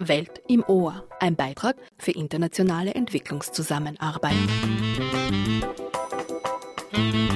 Welt im Ohr, ein Beitrag für internationale Entwicklungszusammenarbeit. Herzlich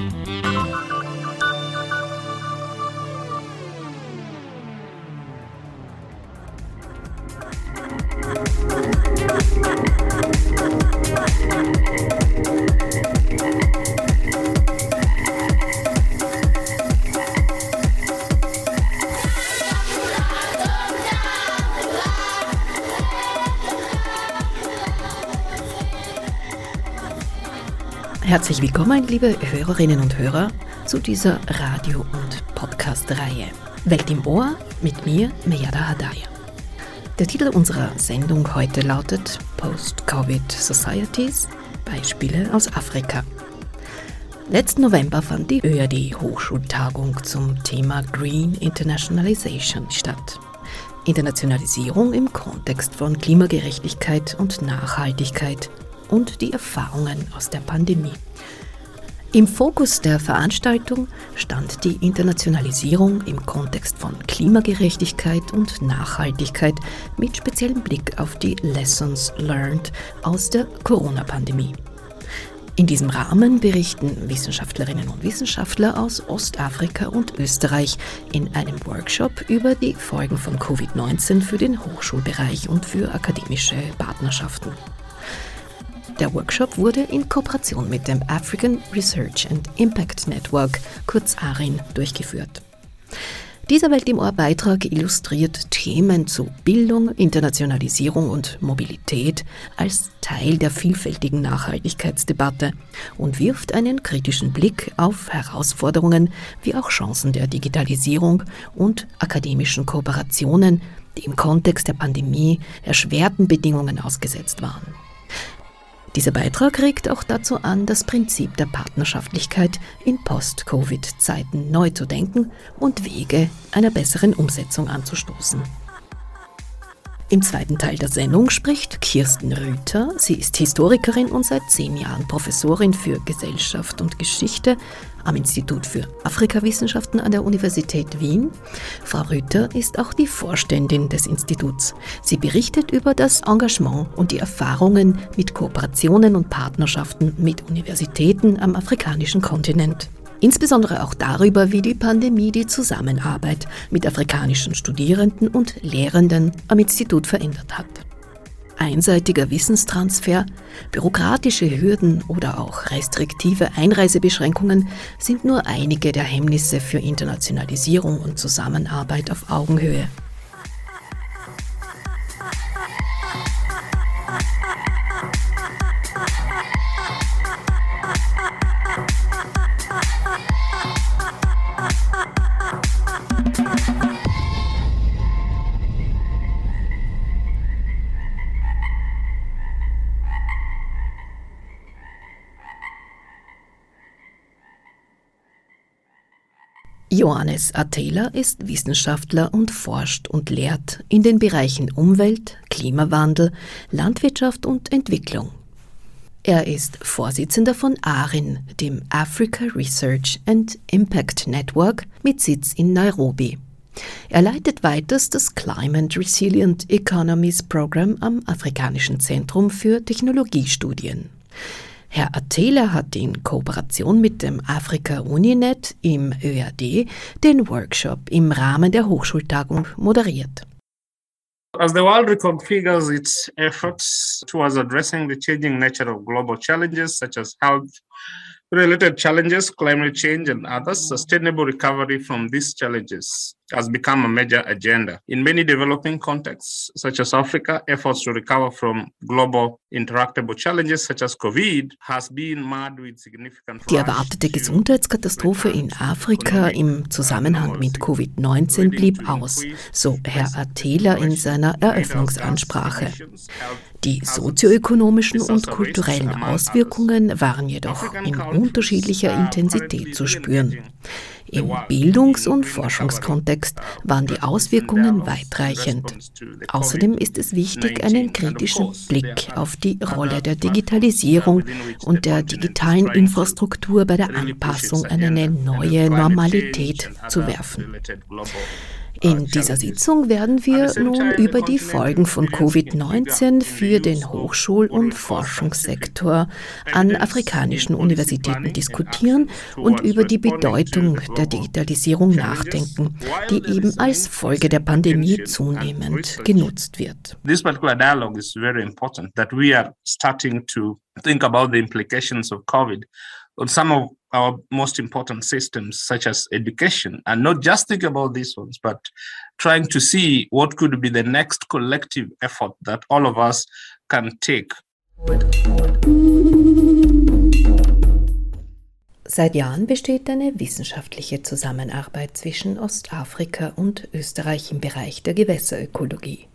willkommen, liebe Hörerinnen und Hörer, zu dieser Radio- und Podcast-Reihe Welt im Ohr mit mir, Meyada Hadaya. Der Titel unserer Sendung heute lautet Post-Covid Societies – Beispiele aus Afrika. Letzten November fand die ÖAD Hochschultagung zum Thema Green Internationalization statt. Internationalisierung im Kontext von Klimagerechtigkeit und Nachhaltigkeit und die Erfahrungen aus der Pandemie. Im Fokus der Veranstaltung stand die Internationalisierung im Kontext von Klimagerechtigkeit und Nachhaltigkeit mit speziellem Blick auf die Lessons Learned aus der Corona-Pandemie. In diesem Rahmen berichten Wissenschaftlerinnen und Wissenschaftler aus Ostafrika und Österreich in einem Workshop über die Folgen von Covid-19 für den Hochschulbereich und für akademische Partnerschaften. Der Workshop wurde in Kooperation mit dem African Research and Impact Network, kurz ARIN, durchgeführt. Dieser Welt im Ohr Beitrag illustriert Themen zu Bildung, Internationalisierung und Mobilität als Teil der vielfältigen Nachhaltigkeitsdebatte und wirft einen kritischen Blick auf Herausforderungen wie auch Chancen der Digitalisierung und akademischen Kooperationen, die im Kontext der Pandemie erschwerten Bedingungen ausgesetzt waren. Dieser Beitrag regt auch dazu an, das Prinzip der Partnerschaftlichkeit in Post-Covid-Zeiten neu zu denken und Wege einer besseren Umsetzung anzustoßen. Im zweiten Teil der Sendung spricht Kirsten Rüther. Sie ist Historikerin und seit zehn Jahren Professorin für Gesellschaft und Geschichte am Institut für Afrikawissenschaften an der Universität Wien. Frau Rüther ist auch die Vorständin des Instituts. Sie berichtet über das Engagement und die Erfahrungen mit Kooperationen und Partnerschaften mit Universitäten am afrikanischen Kontinent. Insbesondere auch darüber, wie die Pandemie die Zusammenarbeit mit afrikanischen Studierenden und Lehrenden am Institut verändert hat. Einseitiger Wissenstransfer, bürokratische Hürden oder auch restriktive Einreisebeschränkungen sind nur einige der Hemmnisse für Internationalisierung und Zusammenarbeit auf Augenhöhe. Johannes Atela ist Wissenschaftler und forscht und lehrt in den Bereichen Umwelt, Klimawandel, Landwirtschaft und Entwicklung. Er ist Vorsitzender von ARIN, dem Africa Research and Impact Network mit Sitz in Nairobi. Er leitet weiters das Climate Resilient Economies Program am Afrikanischen Zentrum für Technologiestudien. Herr Atela hat in Kooperation mit dem Afrika Uninet im ÖAD den Workshop im Rahmen der Hochschultagung moderiert. As the world reconfigures its efforts towards addressing the changing nature of global challenges such as health, related challenges, climate change, and others, sustainable recovery from these challenges has become a major agenda. In many developing contexts, such as Africa, efforts to recover from global interactable challenges such as COVID has been marred with significant Die erwartete Gesundheitskatastrophe in Afrika im Zusammenhang mit Covid-19 blieb aus, so Herr Atela in seiner Eröffnungsansprache. Die sozioökonomischen und kulturellen Auswirkungen waren jedoch in unterschiedlicher Intensität zu spüren. Im Bildungs- und Forschungskontext waren die Auswirkungen weitreichend. Außerdem ist es wichtig, einen kritischen Blick auf die Rolle der Digitalisierung und der digitalen Infrastruktur bei der Anpassung an eine neue Normalität zu werfen. In dieser Sitzung werden wir nun über die Folgen von Covid-19 für den Hochschul- und Forschungssektor an afrikanischen Universitäten diskutieren und über die Bedeutung der Digitalisierung nachdenken, die eben als Folge der Pandemie zunehmend genutzt wird. This particular dialogue is very important that we are starting to think about the implications of COVID on some of our most important systems, such as education, and not just think about these ones, but trying to see what could be the next collective effort that all of us can take. Seit Jahren besteht eine wissenschaftliche Zusammenarbeit zwischen Ostafrika und Österreich im Bereich der Gewässerökologie.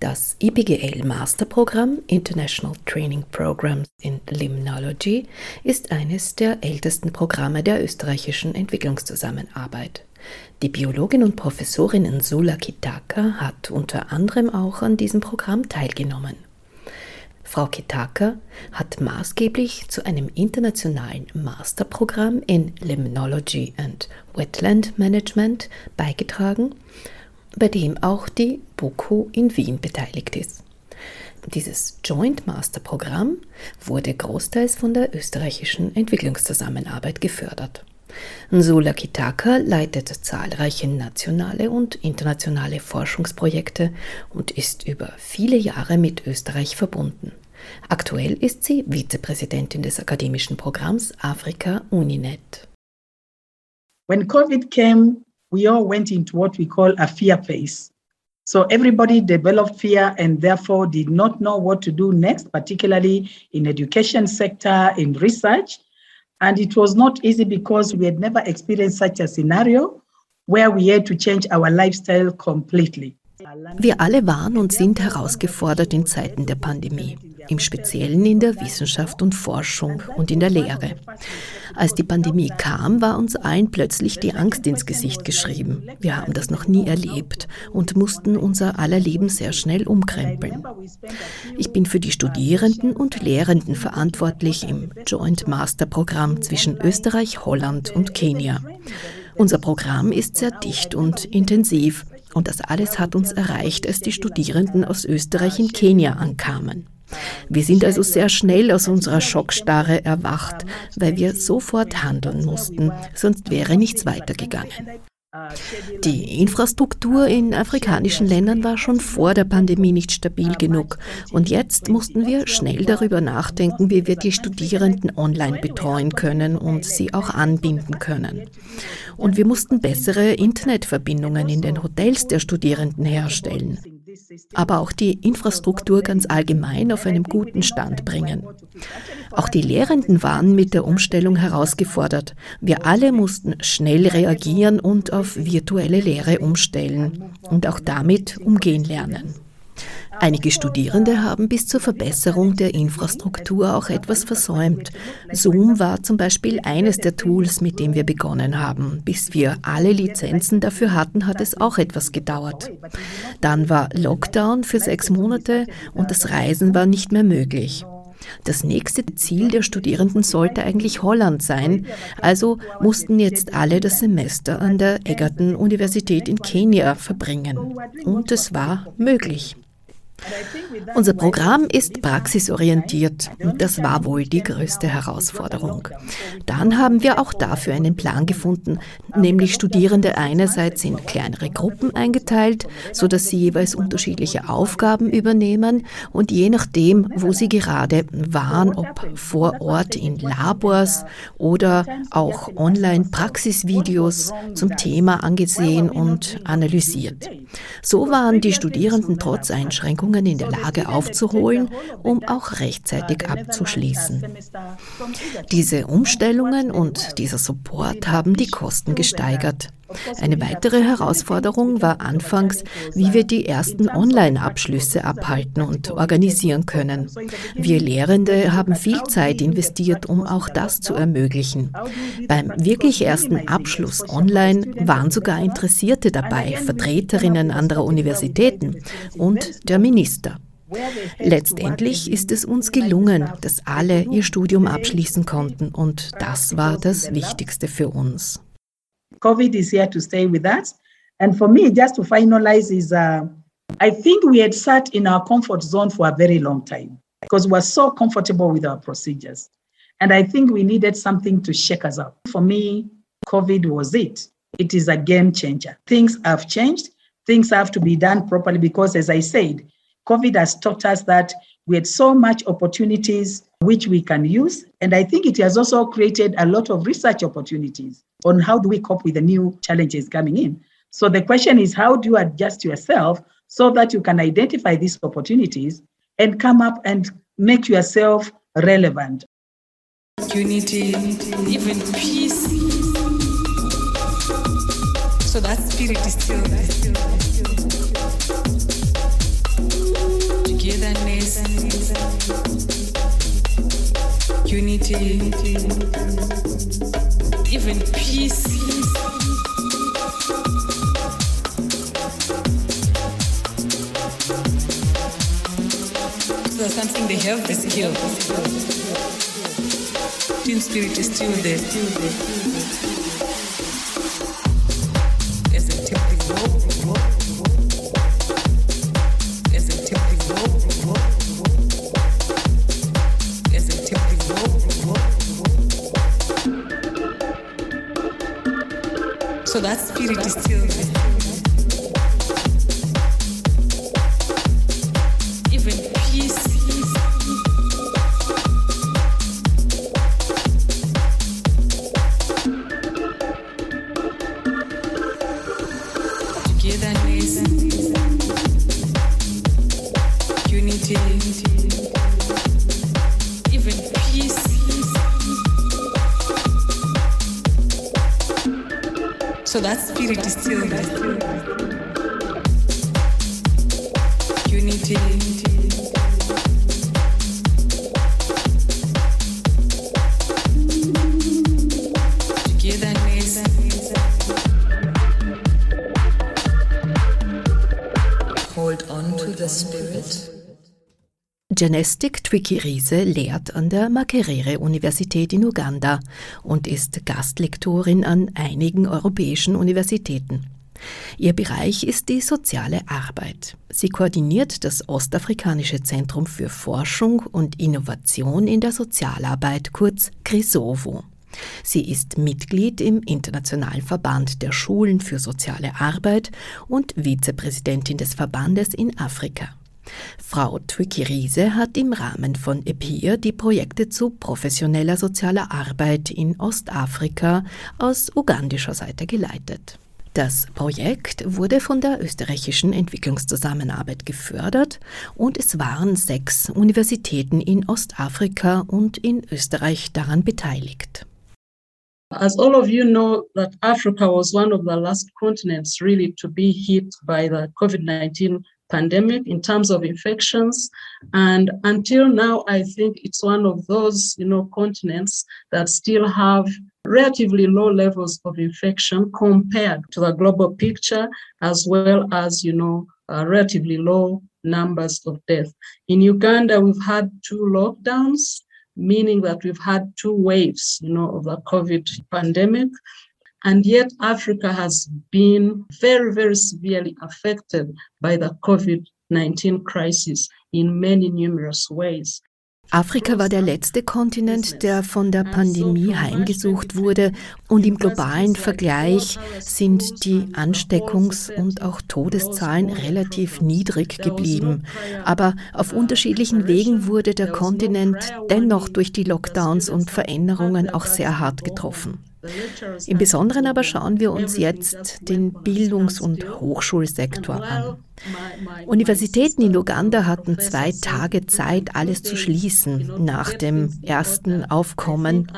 Das IPGL Masterprogramm International Training Programs in Limnology ist eines der ältesten Programme der österreichischen Entwicklungszusammenarbeit. Die Biologin und Professorin Nsula Kitaka hat unter anderem auch an diesem Programm teilgenommen. Frau Kitaka hat maßgeblich zu einem internationalen Masterprogramm in Limnology and Wetland Management beigetragen bei dem auch die BOKU in Wien beteiligt ist. Dieses Joint Master Programm wurde großteils von der österreichischen Entwicklungszusammenarbeit gefördert. Nsula Kitaka leitet zahlreiche nationale und internationale Forschungsprojekte und ist über viele Jahre mit Österreich verbunden. Aktuell ist sie Vizepräsidentin des akademischen Programms Afrika Uninet. When COVID came, we all went into what we call a fear phase. So everybody developed fear and therefore did not know what to do next, particularly in education sector, in research. And it was not easy because we had never experienced such a scenario where we had to change our lifestyle completely. Wir alle waren und sind herausgefordert in Zeiten der Pandemie, im Speziellen in der Wissenschaft und Forschung und in der Lehre. Als die Pandemie kam, war uns allen plötzlich die Angst ins Gesicht geschrieben. Wir haben das noch nie erlebt und mussten unser aller Leben sehr schnell umkrempeln. Ich bin für die Studierenden und Lehrenden verantwortlich im Joint Master Programm zwischen Österreich, Holland und Kenia. Unser Programm ist sehr dicht und intensiv und das alles hat uns erreicht, als die Studierenden aus Österreich in Kenia ankamen. Wir sind also sehr schnell aus unserer Schockstarre erwacht, weil wir sofort handeln mussten, sonst wäre nichts weitergegangen. Die Infrastruktur in afrikanischen Ländern war schon vor der Pandemie nicht stabil genug und jetzt mussten wir schnell darüber nachdenken, wie wir die Studierenden online betreuen können und sie auch anbinden können. Und wir mussten bessere Internetverbindungen in den Hotels der Studierenden herstellen aber auch die Infrastruktur ganz allgemein auf einem guten Stand bringen. Auch die Lehrenden waren mit der Umstellung herausgefordert. Wir alle mussten schnell reagieren und auf virtuelle Lehre umstellen und auch damit umgehen lernen. Einige Studierende haben bis zur Verbesserung der Infrastruktur auch etwas versäumt. Zoom war zum Beispiel eines der Tools, mit dem wir begonnen haben. Bis wir alle Lizenzen dafür hatten, hat es auch etwas gedauert. Dann war Lockdown für sechs Monate und das Reisen war nicht mehr möglich. Das nächste Ziel der Studierenden sollte eigentlich Holland sein, also mussten jetzt alle das Semester an der Egerton Universität in Kenia verbringen. Und es war möglich. Unser Programm ist praxisorientiert und das war wohl die größte Herausforderung. Dann haben wir auch dafür einen Plan gefunden, nämlich Studierende einerseits in kleinere Gruppen eingeteilt, sodass sie jeweils unterschiedliche Aufgaben übernehmen und je nachdem, wo sie gerade waren, ob vor Ort in Labors oder auch online Praxisvideos zum Thema angesehen und analysiert. So waren die Studierenden trotz Einschränkungen in der Lage aufzuholen, um auch rechtzeitig abzuschließen. Diese Umstellungen und dieser Support haben die Kosten gesteigert. Eine weitere Herausforderung war anfangs, wie wir die ersten Online-Abschlüsse abhalten und organisieren können. Wir Lehrende haben viel Zeit investiert, um auch das zu ermöglichen. Beim wirklich ersten Abschluss online waren sogar Interessierte dabei, Vertreterinnen anderer Universitäten und der Minister. Letztendlich ist es uns gelungen, dass alle ihr Studium abschließen konnten und das war das Wichtigste für uns. COVID is here to stay with us. And for me, just to finalize, is uh, I think we had sat in our comfort zone for a very long time because we were so comfortable with our procedures. And I think we needed something to shake us up. For me, COVID was it. It is a game changer. Things have changed. Things have to be done properly because, as I said, COVID has taught us that we had so much opportunities which we can use. And I think it has also created a lot of research opportunities on how do we cope with the new challenges coming in. So the question is, how do you adjust yourself so that you can identify these opportunities and come up and make yourself relevant? Unity, even peace. So that spirit is still there. Togetherness, unity, even peace. So something they have the skill. Team spirit is still there. So Genestik Twiki Riese lehrt an der Makerere-Universität in Uganda und ist Gastlektorin an einigen europäischen Universitäten. Ihr Bereich ist die soziale Arbeit. Sie koordiniert das Ostafrikanische Zentrum für Forschung und Innovation in der Sozialarbeit, kurz CRISOVO. Sie ist Mitglied im Internationalen Verband der Schulen für soziale Arbeit und Vizepräsidentin des Verbandes in Afrika. Frau Twiki Riese hat im Rahmen von EPIR die Projekte zu professioneller sozialer Arbeit in Ostafrika aus ugandischer Seite geleitet. Das Projekt wurde von der österreichischen Entwicklungszusammenarbeit gefördert und es waren sechs Universitäten in Ostafrika und in Österreich daran beteiligt. As all of you know, that Africa was one of the last continents really to be hit by the COVID 19 pandemic in terms of infections. And until now, I think it's one of those, you know, continents that still have relatively low levels of infection compared to the global picture, as well as, you know, uh, relatively low numbers of death. In Uganda, we've had two lockdowns meaning that we've had two waves, you know, of the COVID pandemic. And yet Africa has been very, very severely affected by the COVID-19 crisis in many numerous ways. Afrika war der letzte Kontinent, der von der Pandemie heimgesucht wurde und im globalen Vergleich sind die Ansteckungs- und auch Todeszahlen relativ niedrig geblieben. Aber auf unterschiedlichen Wegen wurde der Kontinent dennoch durch die Lockdowns und Veränderungen auch sehr hart getroffen. Im Besonderen aber schauen wir uns jetzt den Bildungs- und Hochschulsektor an. Universitäten in Uganda hatten zwei Tage Zeit, alles zu schließen nach dem ersten Aufkommen.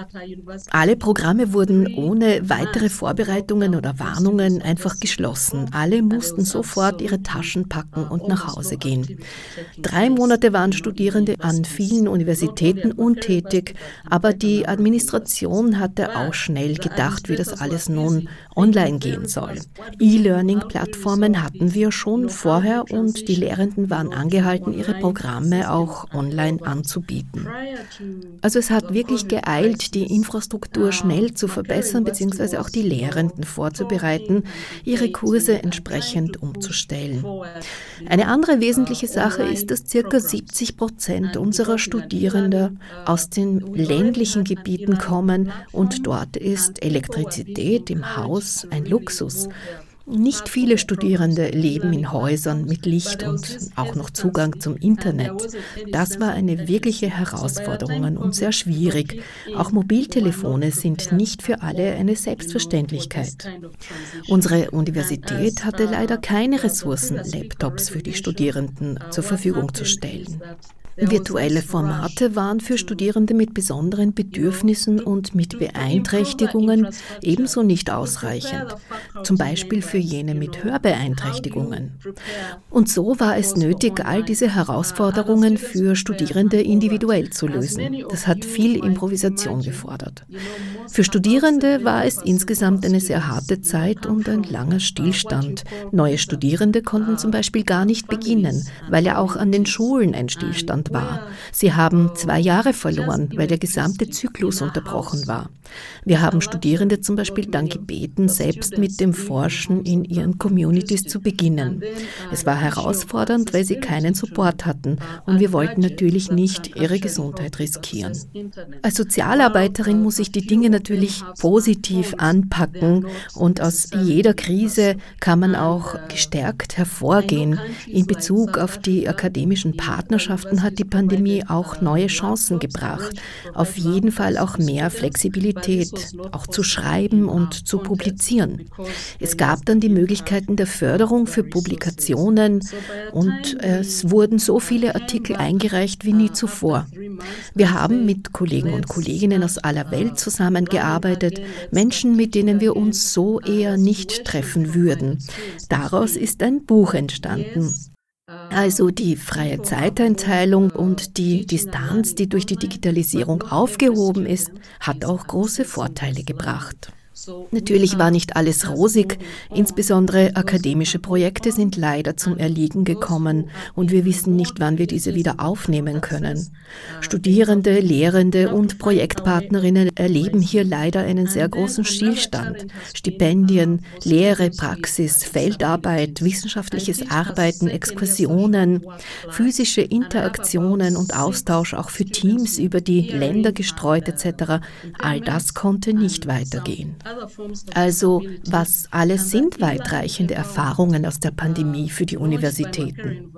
Alle Programme wurden ohne weitere Vorbereitungen oder Warnungen einfach geschlossen. Alle mussten sofort ihre Taschen packen und nach Hause gehen. Drei Monate waren Studierende an vielen Universitäten untätig, aber die Administration hatte auch schnell gedacht, wie das alles nun online gehen soll. E-Learning-Plattformen hatten wir schon vorher und die Lehrenden waren angehalten, ihre Programme auch online anzubieten. Also es hat wirklich geeilt, die Infrastruktur schnell zu verbessern bzw. auch die Lehrenden vorzubereiten, ihre Kurse entsprechend umzustellen. Eine andere wesentliche Sache ist, dass ca. 70 Prozent unserer Studierenden aus den ländlichen Gebieten kommen und dort ist Elektrizität im Haus ein Luxus. Nicht viele Studierende leben in Häusern mit Licht und auch noch Zugang zum Internet. Das war eine wirkliche Herausforderung und sehr schwierig. Auch Mobiltelefone sind nicht für alle eine Selbstverständlichkeit. Unsere Universität hatte leider keine Ressourcen, Laptops für die Studierenden zur Verfügung zu stellen. Virtuelle Formate waren für Studierende mit besonderen Bedürfnissen und mit Beeinträchtigungen ebenso nicht ausreichend, zum Beispiel für jene mit Hörbeeinträchtigungen. Und so war es nötig, all diese Herausforderungen für Studierende individuell zu lösen. Das hat viel Improvisation gefordert. Für Studierende war es insgesamt eine sehr harte Zeit und ein langer Stillstand. Neue Studierende konnten zum Beispiel gar nicht beginnen, weil ja auch an den Schulen ein Stillstand Russland war. Sie haben zwei Jahre verloren, weil der gesamte Zyklus unterbrochen war. Wir haben Studierende zum Beispiel dann gebeten, selbst mit dem Forschen in ihren Communities zu beginnen. Es war herausfordernd, weil sie keinen Support hatten und wir wollten natürlich nicht ihre Gesundheit riskieren. Als Sozialarbeiterin muss ich die Dinge natürlich positiv anpacken und aus jeder Krise kann man auch gestärkt hervorgehen. In Bezug auf die akademischen Partnerschaften hat die Pandemie auch neue Chancen gebracht. Auf jeden Fall auch mehr Flexibilität, auch zu schreiben und zu publizieren. Es gab dann die Möglichkeiten der Förderung für Publikationen und es wurden so viele Artikel eingereicht wie nie zuvor. Wir haben mit Kollegen und Kolleginnen aus aller Welt zusammengearbeitet, Menschen, mit denen wir uns so eher nicht treffen würden. Daraus ist ein Buch entstanden. Also die freie Zeiteinteilung und die Distanz, die durch die Digitalisierung aufgehoben ist, hat auch große Vorteile gebracht. Natürlich war nicht alles rosig, insbesondere akademische Projekte sind leider zum Erliegen gekommen und wir wissen nicht, wann wir diese wieder aufnehmen können. Studierende, Lehrende und Projektpartnerinnen erleben hier leider einen sehr großen Stillstand. Stipendien, Lehre, Praxis, Feldarbeit, wissenschaftliches Arbeiten, Exkursionen, physische Interaktionen und Austausch auch für Teams über die Länder gestreut etc., all das konnte nicht weitergehen. Also was alles sind weitreichende Erfahrungen aus der Pandemie für die Universitäten?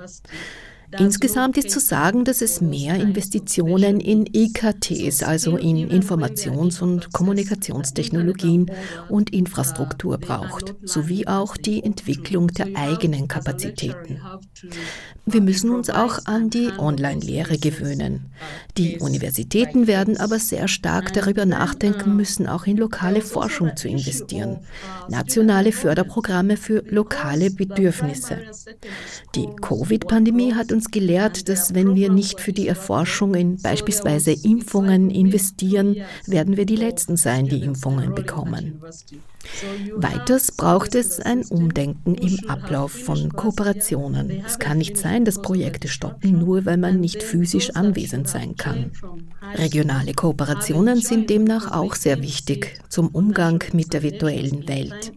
Insgesamt ist zu sagen, dass es mehr Investitionen in IKTs, also in Informations- und Kommunikationstechnologien und Infrastruktur braucht, sowie auch die Entwicklung der eigenen Kapazitäten. Wir müssen uns auch an die Online-Lehre gewöhnen. Die Universitäten werden aber sehr stark darüber nachdenken müssen, auch in lokale Forschung zu investieren. Nationale Förderprogramme für lokale Bedürfnisse. Die Covid-Pandemie hat uns gelehrt, dass wenn wir nicht für die Erforschung in beispielsweise Impfungen investieren, werden wir die Letzten sein, die Impfungen bekommen. Weiters braucht es ein Umdenken im Ablauf von Kooperationen. Es kann nicht sein, dass Projekte stoppen, nur weil man nicht physisch anwesend sein kann. Regionale Kooperationen sind demnach auch sehr wichtig zum Umgang mit der virtuellen Welt.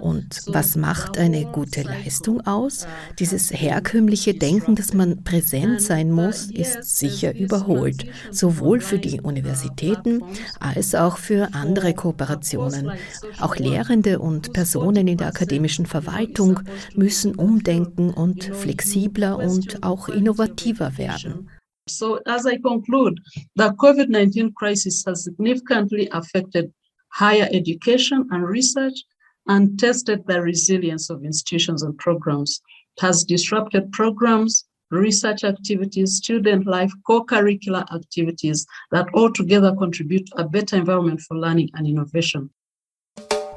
Und was macht eine gute Leistung aus? Dieses herkömmliche Denken, dass man präsent sein muss, ist sicher überholt, sowohl für die Universitäten als auch für andere Kooperationen. Auch Lehrende und Personen in der akademischen Verwaltung müssen umdenken und flexibler und auch innovativer werden. So, as I conclude, the COVID 19 crisis has significantly affected higher education and research and tested the resilience of institutions and programs. It has disrupted programs, research activities, student life, co curricular activities that altogether contribute to a better environment for learning and innovation.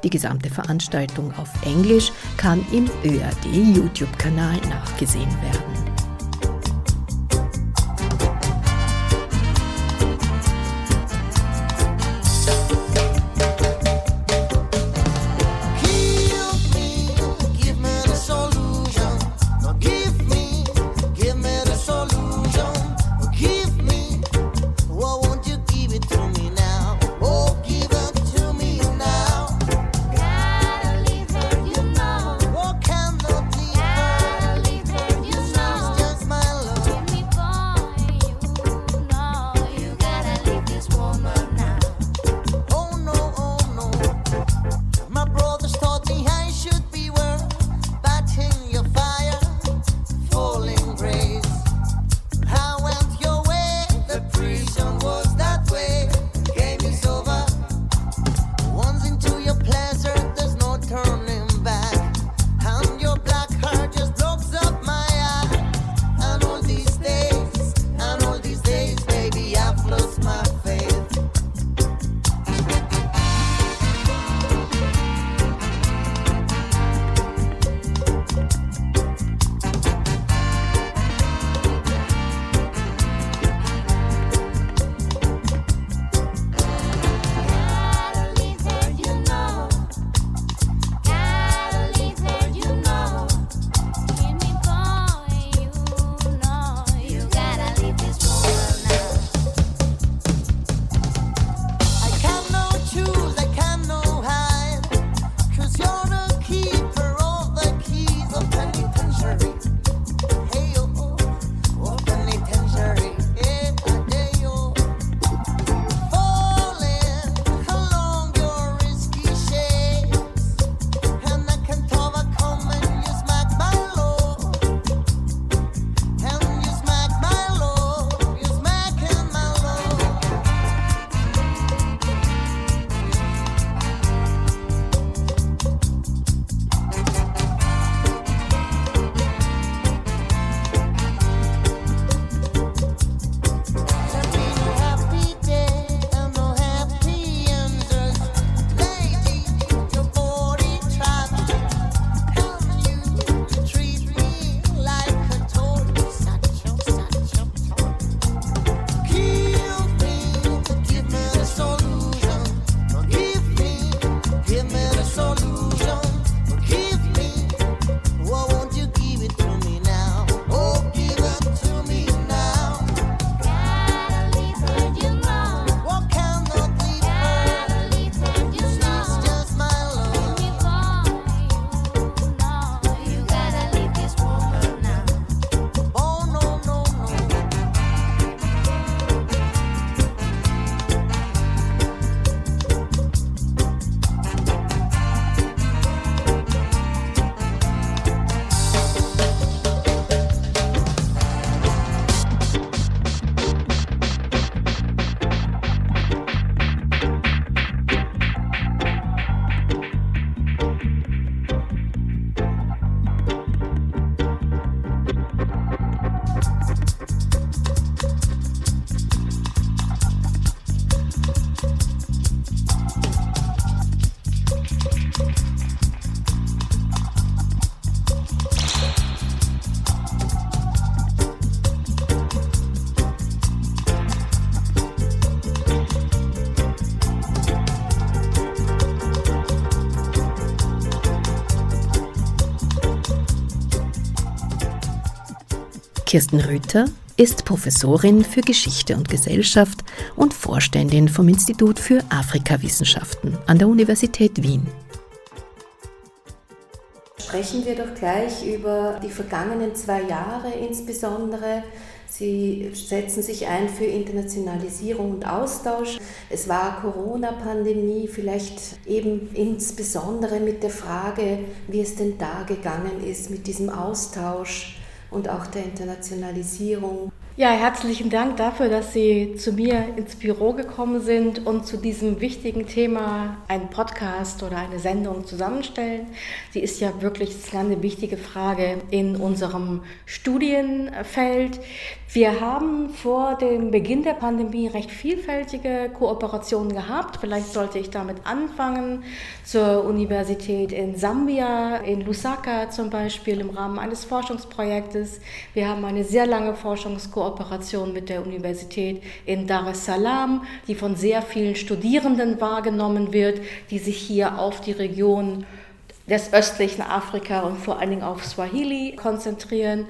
Die gesamte Veranstaltung auf Englisch kann im ÖAD YouTube-Kanal nachgesehen werden. Kirsten Rüther ist Professorin für Geschichte und Gesellschaft und Vorständin vom Institut für Afrikawissenschaften an der Universität Wien. Sprechen wir doch gleich über die vergangenen zwei Jahre insbesondere. Sie setzen sich ein für Internationalisierung und Austausch. Es war Corona-Pandemie, vielleicht eben insbesondere mit der Frage, wie es denn da gegangen ist mit diesem Austausch und auch der Internationalisierung. Ja, herzlichen Dank dafür, dass Sie zu mir ins Büro gekommen sind und zu diesem wichtigen Thema einen Podcast oder eine Sendung zusammenstellen. Sie ist ja wirklich eine wichtige Frage in unserem Studienfeld. Wir haben vor dem Beginn der Pandemie recht vielfältige Kooperationen gehabt. Vielleicht sollte ich damit anfangen. Zur Universität in Sambia, in Lusaka zum Beispiel, im Rahmen eines Forschungsprojektes. Wir haben eine sehr lange Forschungskooperation mit der Universität in Dar es Salaam, die von sehr vielen Studierenden wahrgenommen wird, die sich hier auf die Region des östlichen Afrika und vor allen Dingen auf Swahili konzentrieren.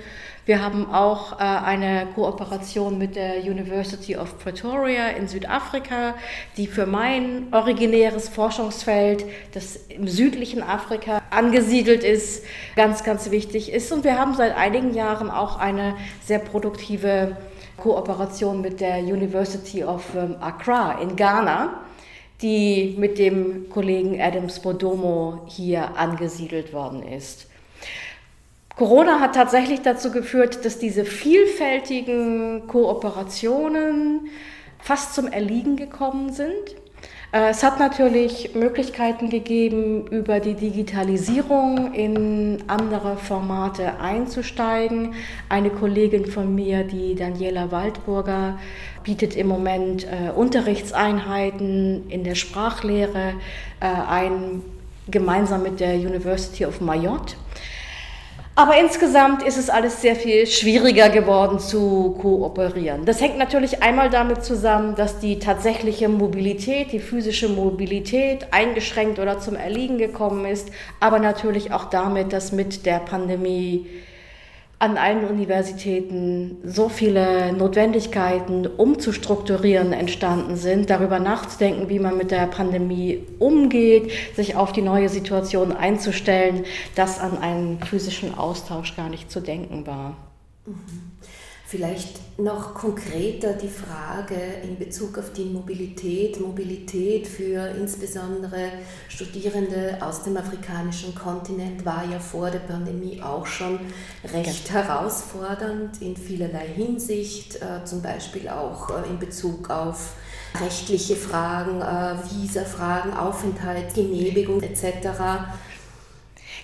Wir haben auch äh, eine Kooperation mit der University of Pretoria in Südafrika, die für mein originäres Forschungsfeld, das im südlichen Afrika angesiedelt ist, ganz, ganz wichtig ist. Und wir haben seit einigen Jahren auch eine sehr produktive Kooperation mit der University of ähm, Accra in Ghana die mit dem Kollegen Adam Spodomo hier angesiedelt worden ist. Corona hat tatsächlich dazu geführt, dass diese vielfältigen Kooperationen fast zum Erliegen gekommen sind. Äh, es hat natürlich Möglichkeiten gegeben, über die Digitalisierung in andere Formate einzusteigen. Eine Kollegin von mir, die Daniela Waldburger, bietet im Moment äh, Unterrichtseinheiten in der Sprachlehre äh, ein, gemeinsam mit der University of Mayotte. Aber insgesamt ist es alles sehr viel schwieriger geworden zu kooperieren. Das hängt natürlich einmal damit zusammen, dass die tatsächliche Mobilität, die physische Mobilität eingeschränkt oder zum Erliegen gekommen ist, aber natürlich auch damit, dass mit der Pandemie an allen Universitäten so viele Notwendigkeiten umzustrukturieren entstanden sind, darüber nachzudenken, wie man mit der Pandemie umgeht, sich auf die neue Situation einzustellen, dass an einen physischen Austausch gar nicht zu denken war. Mhm. Vielleicht noch konkreter die Frage in Bezug auf die Mobilität, Mobilität für insbesondere Studierende aus dem afrikanischen Kontinent war ja vor der Pandemie auch schon recht herausfordernd in vielerlei Hinsicht, äh, zum Beispiel auch äh, in Bezug auf rechtliche Fragen, äh, Visafragen, Aufenthaltsgenehmigung etc.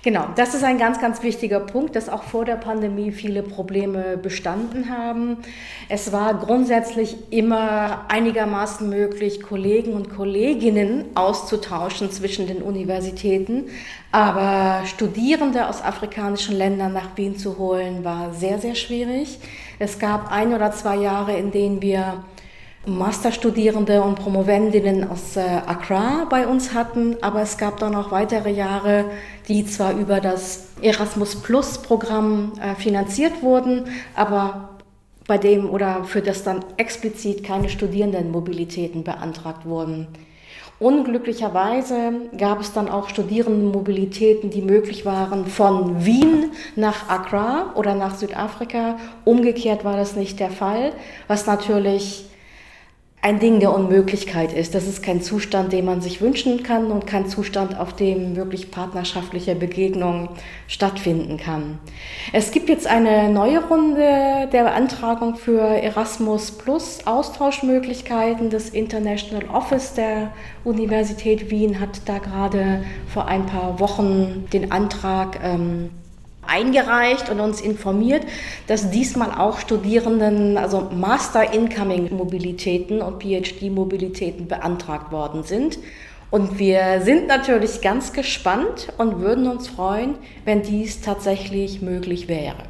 Genau, das ist ein ganz, ganz wichtiger Punkt, dass auch vor der Pandemie viele Probleme bestanden haben. Es war grundsätzlich immer einigermaßen möglich, Kollegen und Kolleginnen auszutauschen zwischen den Universitäten. Aber Studierende aus afrikanischen Ländern nach Wien zu holen, war sehr, sehr schwierig. Es gab ein oder zwei Jahre, in denen wir Masterstudierende und Promovendinnen aus äh, Accra bei uns hatten, aber es gab dann auch weitere Jahre, die zwar über das Erasmus Plus Programm äh, finanziert wurden, aber bei dem oder für das dann explizit keine Studierendenmobilitäten beantragt wurden. Unglücklicherweise gab es dann auch Studierendenmobilitäten, die möglich waren von Wien nach Accra oder nach Südafrika. Umgekehrt war das nicht der Fall, was natürlich ein Ding der Unmöglichkeit ist. Das ist kein Zustand, den man sich wünschen kann und kein Zustand, auf dem wirklich partnerschaftliche Begegnung stattfinden kann. Es gibt jetzt eine neue Runde der Beantragung für Erasmus Plus Austauschmöglichkeiten. Das International Office der Universität Wien hat da gerade vor ein paar Wochen den Antrag ähm, eingereicht und uns informiert, dass diesmal auch Studierenden, also Master Incoming Mobilitäten und PhD Mobilitäten beantragt worden sind. Und wir sind natürlich ganz gespannt und würden uns freuen, wenn dies tatsächlich möglich wäre.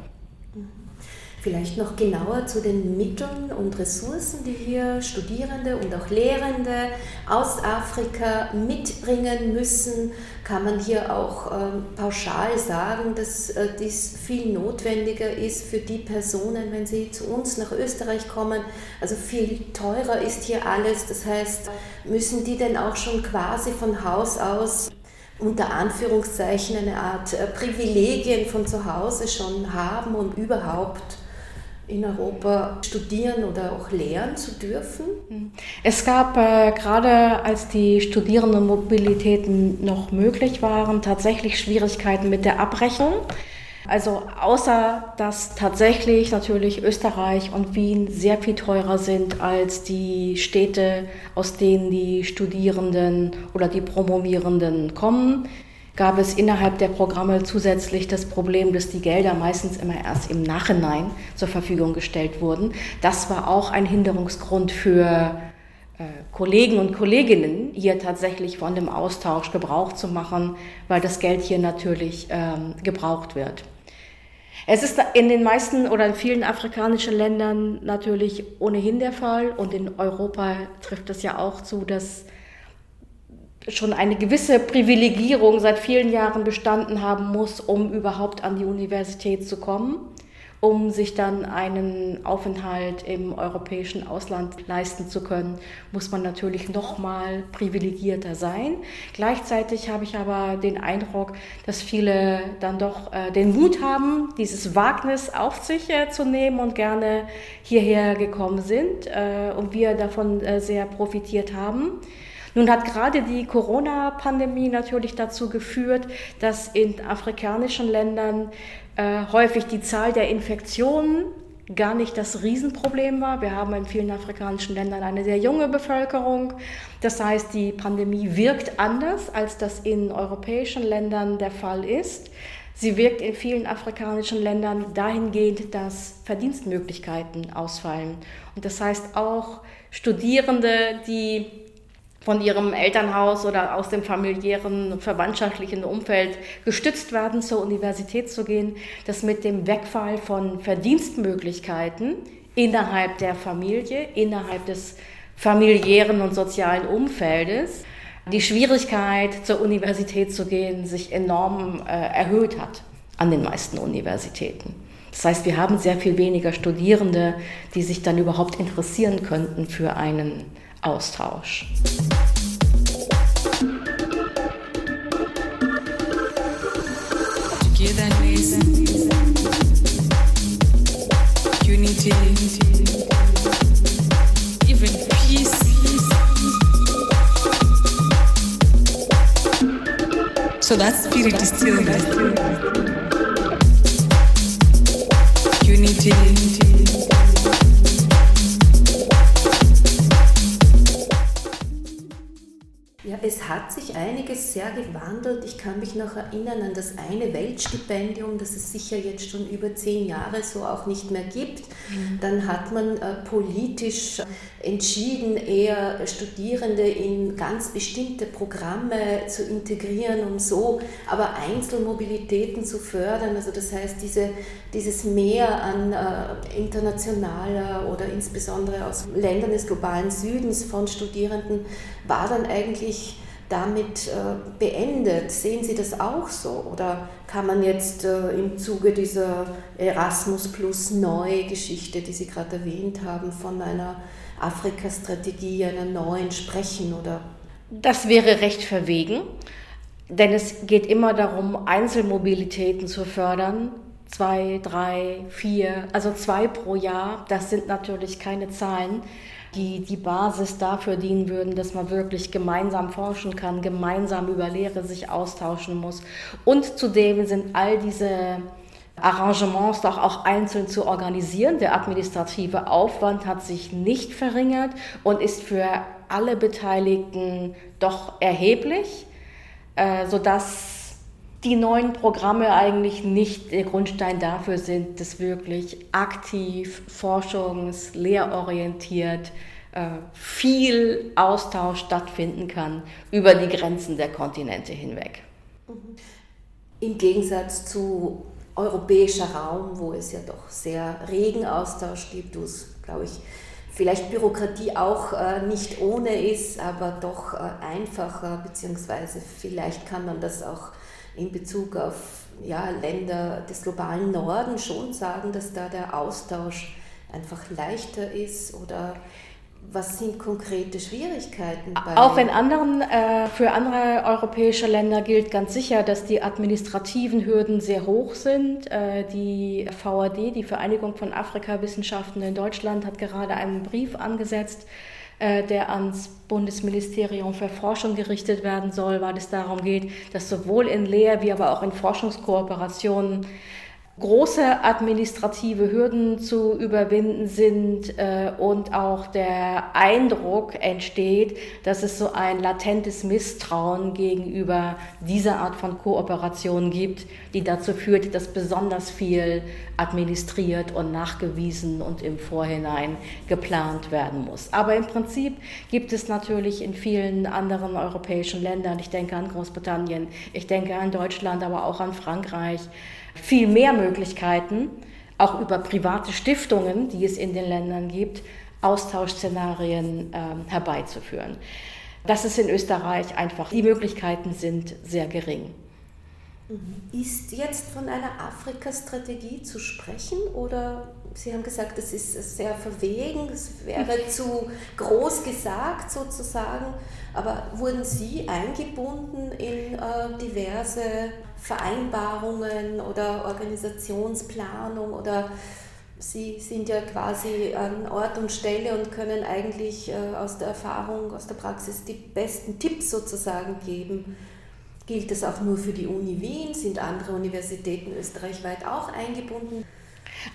Vielleicht noch genauer zu den Mitteln und Ressourcen, die hier Studierende und auch Lehrende aus Afrika mitbringen müssen. Kann man hier auch ähm, pauschal sagen, dass äh, dies viel notwendiger ist für die Personen, wenn sie zu uns nach Österreich kommen? Also viel teurer ist hier alles. Das heißt, müssen die denn auch schon quasi von Haus aus unter Anführungszeichen eine Art äh, Privilegien von zu Hause schon haben, um überhaupt in Europa studieren oder auch lehren zu dürfen? Es gab äh, gerade, als die Studierendenmobilitäten noch möglich waren, tatsächlich Schwierigkeiten mit der Abrechnung. Also außer dass tatsächlich natürlich Österreich und Wien sehr viel teurer sind als die Städte, aus denen die Studierenden oder die Promovierenden kommen, gab es innerhalb der Programme zusätzlich das Problem, dass die Gelder meistens immer erst im Nachhinein zur Verfügung gestellt wurden. Das war auch ein Hinderungsgrund für äh, Kollegen und Kolleginnen, hier tatsächlich von dem Austausch Gebrauch zu machen, weil das Geld hier natürlich ähm, gebraucht wird. Es ist in den meisten oder in vielen afrikanischen Ländern natürlich ohnehin der Fall und in Europa trifft es ja auch zu, dass schon eine gewisse Privilegierung seit vielen Jahren bestanden haben muss, um überhaupt an die Universität zu kommen, um sich dann einen Aufenthalt im europäischen Ausland leisten zu können, muss man natürlich noch mal privilegierter sein. Gleichzeitig habe ich aber den Eindruck, dass viele dann doch äh, den Mut haben, dieses Wagnis auf sich äh, zu nehmen und gerne hierher gekommen sind äh, und wir davon sehr profitiert haben. Nun hat gerade die Corona-Pandemie natürlich dazu geführt, dass in afrikanischen Ländern äh, häufig die Zahl der Infektionen gar nicht das Riesenproblem war. Wir haben in vielen afrikanischen Ländern eine sehr junge Bevölkerung. Das heißt, die Pandemie wirkt anders, als das in europäischen Ländern der Fall ist. Sie wirkt in vielen afrikanischen Ländern dahingehend, dass Verdienstmöglichkeiten ausfallen. Und das heißt auch Studierende, die von ihrem Elternhaus oder aus dem familiären, verwandtschaftlichen Umfeld gestützt werden, zur Universität zu gehen, dass mit dem Wegfall von Verdienstmöglichkeiten innerhalb der Familie, innerhalb des familiären und sozialen Umfeldes, die Schwierigkeit, zur Universität zu gehen, sich enorm äh, erhöht hat an den meisten Universitäten. Das heißt, wir haben sehr viel weniger Studierende, die sich dann überhaupt interessieren könnten für einen Austausch. So that spirit is still there. Unity. Hat sich einiges sehr gewandelt. Ich kann mich noch erinnern an das eine Weltstipendium, das es sicher jetzt schon über zehn Jahre so auch nicht mehr gibt. Mhm. Dann hat man äh, politisch entschieden, eher Studierende in ganz bestimmte Programme zu integrieren, um so aber Einzelmobilitäten zu fördern. Also das heißt, diese, dieses Mehr an äh, internationaler oder insbesondere aus Ländern des globalen Südens von Studierenden war dann eigentlich damit äh, beendet. Sehen Sie das auch so? Oder kann man jetzt äh, im Zuge dieser Erasmus plus neue Geschichte, die Sie gerade erwähnt haben, von einer Afrika-Strategie, einer neuen sprechen? Oder? Das wäre recht verwegen, denn es geht immer darum, Einzelmobilitäten zu fördern. Zwei, drei, vier, also zwei pro Jahr. Das sind natürlich keine Zahlen die die Basis dafür dienen würden, dass man wirklich gemeinsam forschen kann, gemeinsam über Lehre sich austauschen muss. Und zudem sind all diese Arrangements doch auch einzeln zu organisieren. Der administrative Aufwand hat sich nicht verringert und ist für alle Beteiligten doch erheblich, äh, sodass die neuen Programme eigentlich nicht der Grundstein dafür sind, dass wirklich aktiv, forschungs-, lehrorientiert äh, viel Austausch stattfinden kann über die Grenzen der Kontinente hinweg. Im Gegensatz zu europäischer Raum, wo es ja doch sehr regen Austausch gibt, wo es, glaube ich, vielleicht Bürokratie auch äh, nicht ohne ist, aber doch äh, einfacher, beziehungsweise vielleicht kann man das auch in Bezug auf ja, Länder des globalen Norden schon sagen, dass da der Austausch einfach leichter ist oder was sind konkrete Schwierigkeiten? Auch in anderen, äh, für andere europäische Länder gilt ganz sicher, dass die administrativen Hürden sehr hoch sind. Äh, die VAD, die Vereinigung von Afrikawissenschaften in Deutschland, hat gerade einen Brief angesetzt, der ans Bundesministerium für Forschung gerichtet werden soll, weil es darum geht, dass sowohl in Lehr- wie aber auch in Forschungskooperationen große administrative Hürden zu überwinden sind äh, und auch der Eindruck entsteht, dass es so ein latentes Misstrauen gegenüber dieser Art von Kooperation gibt, die dazu führt, dass besonders viel administriert und nachgewiesen und im Vorhinein geplant werden muss. Aber im Prinzip gibt es natürlich in vielen anderen europäischen Ländern, ich denke an Großbritannien, ich denke an Deutschland, aber auch an Frankreich, viel mehr Möglichkeiten, auch über private Stiftungen, die es in den Ländern gibt, Austauschszenarien äh, herbeizuführen. Das ist in Österreich einfach, die Möglichkeiten sind sehr gering. Mhm. Ist jetzt von einer Afrika-Strategie zu sprechen oder Sie haben gesagt, es ist sehr verwegen, es wäre zu groß gesagt sozusagen, aber wurden Sie eingebunden in äh, diverse Vereinbarungen oder Organisationsplanung oder Sie sind ja quasi an Ort und Stelle und können eigentlich äh, aus der Erfahrung, aus der Praxis die besten Tipps sozusagen geben. Gilt das auch nur für die Uni Wien? Sind andere Universitäten österreichweit auch eingebunden?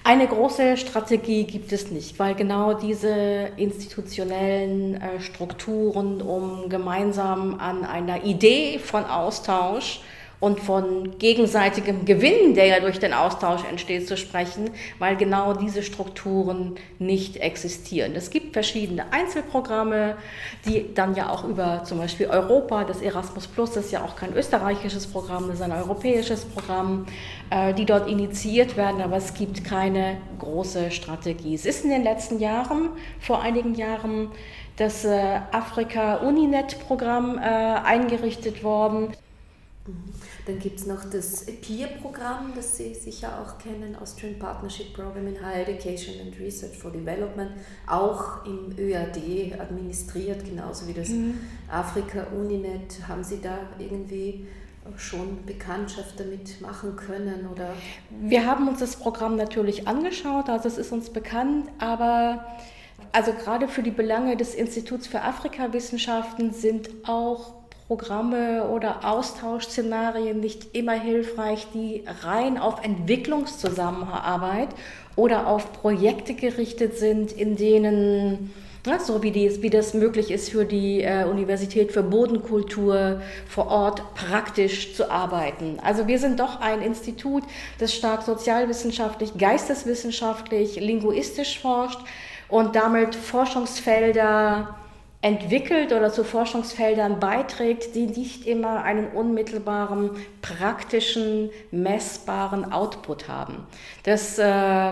Eine große Strategie gibt es nicht, weil genau diese institutionellen äh, Strukturen, um gemeinsam an einer Idee von Austausch und von gegenseitigem Gewinn, der ja durch den Austausch entsteht, zu sprechen, weil genau diese Strukturen nicht existieren. Es gibt verschiedene Einzelprogramme, die dann ja auch über zum Beispiel Europa, das Erasmus Plus ist ja auch kein österreichisches Programm, das ist ein europäisches Programm, äh, die dort initiiert werden, aber es gibt keine große Strategie. Es ist in den letzten Jahren, vor einigen Jahren, das äh, Afrika Uninet-Programm äh, eingerichtet worden. Mhm. Dann gibt es noch das PEER-Programm, das Sie sicher auch kennen, Austrian Partnership Program in Higher Education and Research for Development, auch im ÖAD administriert, genauso wie das mhm. Afrika Uninet. Haben Sie da irgendwie schon Bekanntschaft damit machen können? Oder? Wir haben uns das Programm natürlich angeschaut, also es ist uns bekannt, aber also gerade für die Belange des Instituts für Afrikawissenschaften sind auch Programme oder Austauschszenarien nicht immer hilfreich, die rein auf Entwicklungszusammenarbeit oder auf Projekte gerichtet sind, in denen ja, so wie, die, wie das möglich ist für die äh, Universität für Bodenkultur vor Ort praktisch zu arbeiten. Also wir sind doch ein Institut, das stark sozialwissenschaftlich, geisteswissenschaftlich, linguistisch forscht und damit Forschungsfelder entwickelt oder zu Forschungsfeldern beiträgt, die nicht immer einen unmittelbaren, praktischen, messbaren Output haben. Das äh,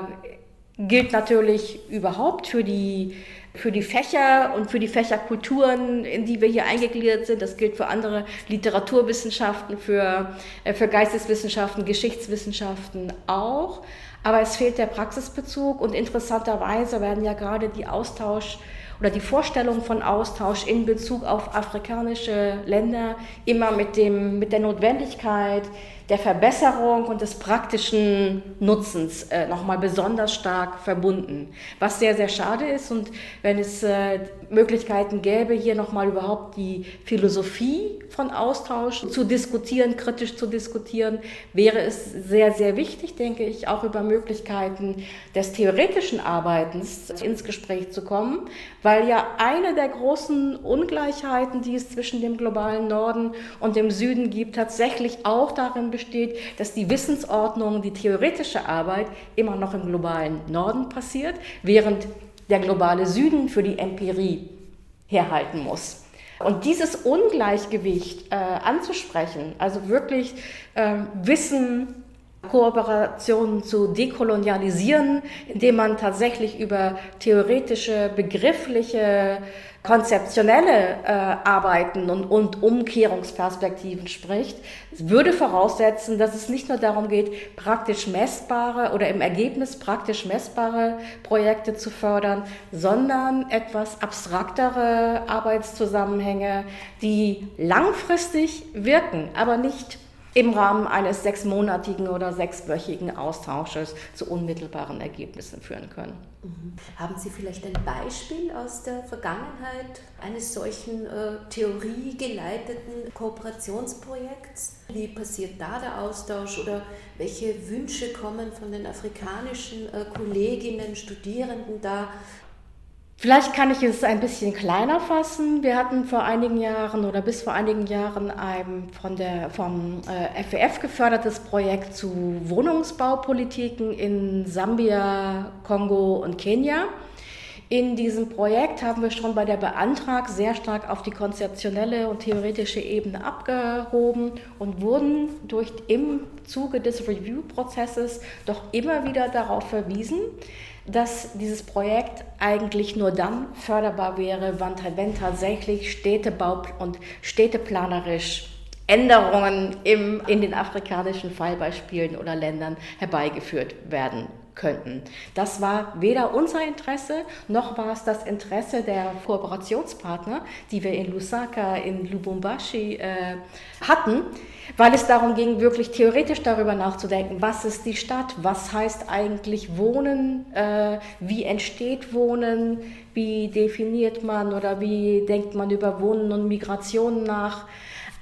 gilt natürlich überhaupt für die, für die Fächer und für die Fächerkulturen, in die wir hier eingegliedert sind. Das gilt für andere Literaturwissenschaften, für, äh, für Geisteswissenschaften, Geschichtswissenschaften auch. Aber es fehlt der Praxisbezug und interessanterweise werden ja gerade die Austausch- oder die Vorstellung von Austausch in Bezug auf afrikanische Länder immer mit, dem, mit der Notwendigkeit der Verbesserung und des praktischen Nutzens äh, nochmal besonders stark verbunden. Was sehr, sehr schade ist und wenn es äh, Möglichkeiten gäbe, hier nochmal überhaupt die Philosophie von Austausch zu diskutieren, kritisch zu diskutieren, wäre es sehr, sehr wichtig, denke ich, auch über Möglichkeiten des theoretischen Arbeitens ins Gespräch zu kommen, weil ja eine der großen Ungleichheiten, die es zwischen dem globalen Norden und dem Süden gibt, tatsächlich auch darin besteht, dass die Wissensordnung, die theoretische Arbeit immer noch im globalen Norden passiert, während der globale Süden für die Empirie herhalten muss. Und dieses Ungleichgewicht äh, anzusprechen, also wirklich äh, Wissen Kooperationen zu dekolonialisieren, indem man tatsächlich über theoretische, begriffliche konzeptionelle äh, Arbeiten und, und Umkehrungsperspektiven spricht, würde voraussetzen, dass es nicht nur darum geht, praktisch messbare oder im Ergebnis praktisch messbare Projekte zu fördern, sondern etwas abstraktere Arbeitszusammenhänge, die langfristig wirken, aber nicht im Rahmen eines sechsmonatigen oder sechswöchigen Austausches zu unmittelbaren Ergebnissen führen können. Mhm. Haben Sie vielleicht ein Beispiel aus der Vergangenheit eines solchen äh, theoriegeleiteten Kooperationsprojekts? Wie passiert da der Austausch oder welche Wünsche kommen von den afrikanischen äh, Kolleginnen, Studierenden da? Vielleicht kann ich es ein bisschen kleiner fassen. Wir hatten vor einigen Jahren oder bis vor einigen Jahren ein von der, vom äh, FWF gefördertes Projekt zu Wohnungsbaupolitiken in Sambia, Kongo und Kenia. In diesem Projekt haben wir schon bei der Beantrag sehr stark auf die konzeptionelle und theoretische Ebene abgehoben und wurden durch im Zuge des Review-Prozesses doch immer wieder darauf verwiesen, dass dieses Projekt eigentlich nur dann förderbar wäre, wenn tatsächlich Städtebau und städteplanerisch Änderungen im, in den afrikanischen Fallbeispielen oder Ländern herbeigeführt werden könnten. Das war weder unser Interesse, noch war es das Interesse der Kooperationspartner, die wir in Lusaka, in Lubumbashi äh, hatten, weil es darum ging, wirklich theoretisch darüber nachzudenken, was ist die Stadt, was heißt eigentlich Wohnen, äh, wie entsteht Wohnen, wie definiert man oder wie denkt man über Wohnen und Migration nach.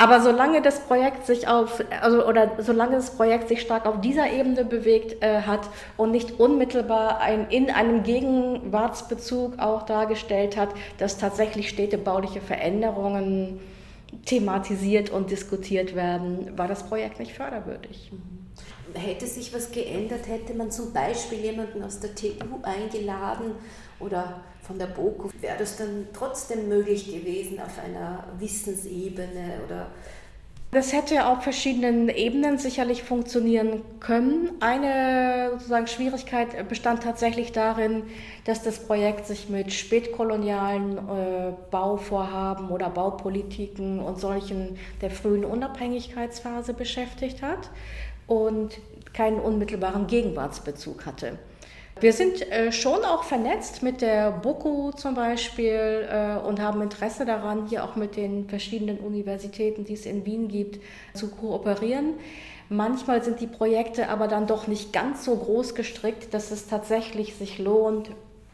Aber solange das Projekt sich auf, also, oder solange das Projekt sich stark auf dieser Ebene bewegt äh, hat und nicht unmittelbar ein, in einem Gegenwartsbezug auch dargestellt hat, dass tatsächlich städtebauliche Veränderungen thematisiert und diskutiert werden, war das Projekt nicht förderwürdig. Hätte sich was geändert, hätte man zum Beispiel jemanden aus der TU eingeladen oder von der BOKU, wäre das dann trotzdem möglich gewesen auf einer Wissensebene oder das hätte auf verschiedenen Ebenen sicherlich funktionieren können. Eine sozusagen Schwierigkeit bestand tatsächlich darin, dass das Projekt sich mit spätkolonialen äh, Bauvorhaben oder Baupolitiken und solchen der frühen Unabhängigkeitsphase beschäftigt hat und keinen unmittelbaren Gegenwartsbezug hatte. Wir sind äh, schon auch vernetzt mit der BOKU zum Beispiel äh, und haben Interesse daran, hier auch mit den verschiedenen Universitäten, die es in Wien gibt, zu kooperieren. Manchmal sind die Projekte aber dann doch nicht ganz so groß gestrickt, dass es tatsächlich sich lohnt,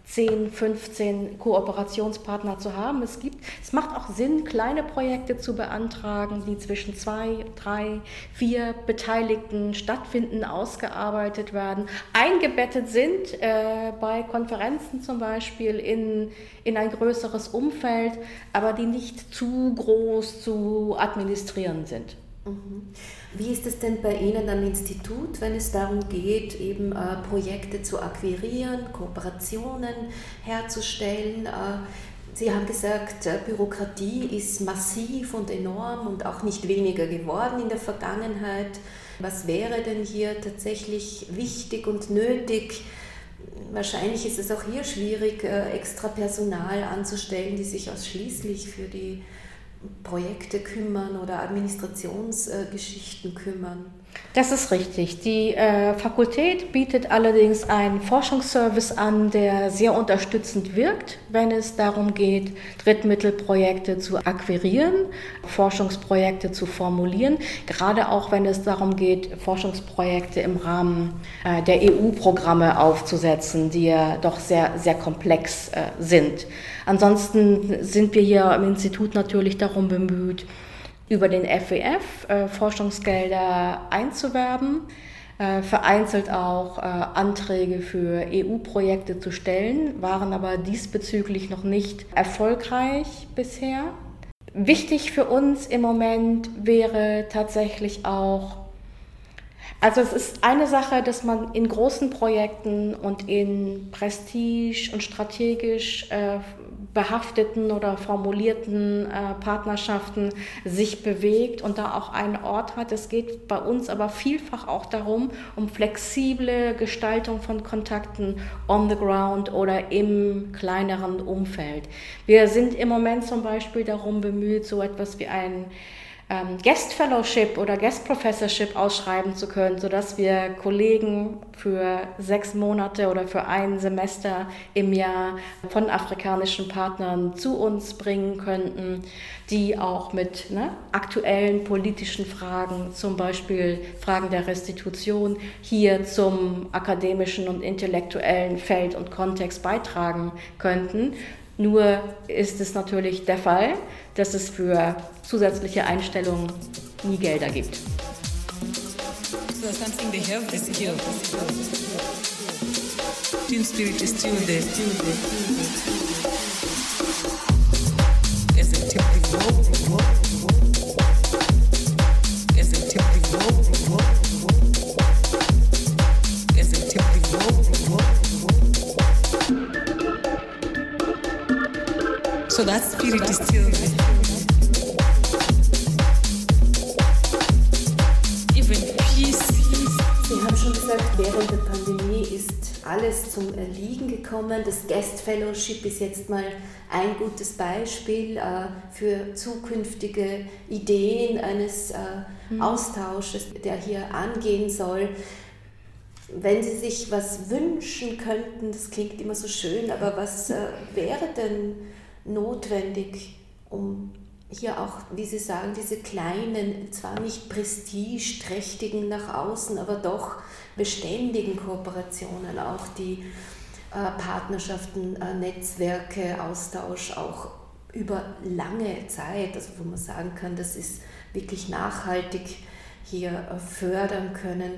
10, 15 Kooperationspartner zu haben. Es, gibt, es macht auch Sinn, kleine Projekte zu beantragen, die zwischen zwei, drei, vier Beteiligten stattfinden, ausgearbeitet werden, eingebettet sind äh, bei Konferenzen zum Beispiel in, in ein größeres Umfeld, aber die nicht zu groß zu administrieren sind. Mhm. Wie ist es denn bei Ihnen am Institut, wenn es darum geht, eben äh, Projekte zu akquirieren, Kooperationen herzustellen? Äh, Sie haben gesagt, äh, Bürokratie ist massiv und enorm und auch nicht weniger geworden in der Vergangenheit. Was wäre denn hier tatsächlich wichtig und nötig? Wahrscheinlich ist es auch hier schwierig, äh, extra Personal anzustellen, die sich ausschließlich für die Projekte kümmern oder Administrationsgeschichten kümmern. Das ist richtig. Die äh, Fakultät bietet allerdings einen Forschungsservice an, der sehr unterstützend wirkt, wenn es darum geht, Drittmittelprojekte zu akquirieren, Forschungsprojekte zu formulieren, gerade auch wenn es darum geht, Forschungsprojekte im Rahmen äh, der EU-Programme aufzusetzen, die ja doch sehr, sehr komplex äh, sind. Ansonsten sind wir hier im Institut natürlich darum bemüht, über den FWF äh, Forschungsgelder einzuwerben, äh, vereinzelt auch äh, Anträge für EU-Projekte zu stellen, waren aber diesbezüglich noch nicht erfolgreich bisher. Wichtig für uns im Moment wäre tatsächlich auch Also es ist eine Sache, dass man in großen Projekten und in prestige und strategisch äh, behafteten oder formulierten äh, Partnerschaften sich bewegt und da auch einen Ort hat. Es geht bei uns aber vielfach auch darum, um flexible Gestaltung von Kontakten on the ground oder im kleineren Umfeld. Wir sind im Moment zum Beispiel darum bemüht, so etwas wie ein ähm, Guest Fellowship oder Guest Professorship ausschreiben zu können, sodass wir Kollegen für sechs Monate oder für ein Semester im Jahr von afrikanischen Partnern zu uns bringen könnten, die auch mit ne, aktuellen politischen Fragen, zum Beispiel Fragen der Restitution, hier zum akademischen und intellektuellen Feld und Kontext beitragen könnten. Nur ist es natürlich der Fall, dass es für zusätzliche Einstellungen nie Gelder gibt. So something they have is here. Team spirit is still there. As a team evolve, as a team evolve, as So that spirit is still there. Even peace. Sie haben schon gesagt, während der Pandemie ist alles zum Erliegen gekommen. Das Guest Fellowship ist jetzt mal ein gutes Beispiel äh, für zukünftige Ideen eines äh, Austausches, der hier angehen soll. Wenn Sie sich was wünschen könnten, das klingt immer so schön, aber was äh, wäre denn notwendig, um hier auch, wie Sie sagen, diese kleinen, zwar nicht prestigeträchtigen nach außen, aber doch beständigen Kooperationen, auch die äh, Partnerschaften, äh, Netzwerke, Austausch auch über lange Zeit, also wo man sagen kann, das ist wirklich nachhaltig hier äh, fördern können.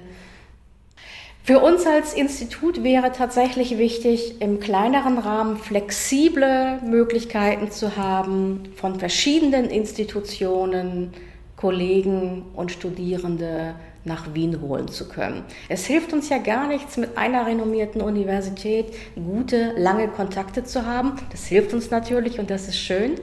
Für uns als Institut wäre tatsächlich wichtig, im kleineren Rahmen flexible Möglichkeiten zu haben, von verschiedenen Institutionen Kollegen und Studierende nach Wien holen zu können. Es hilft uns ja gar nichts, mit einer renommierten Universität gute, lange Kontakte zu haben. Das hilft uns natürlich und das ist schön.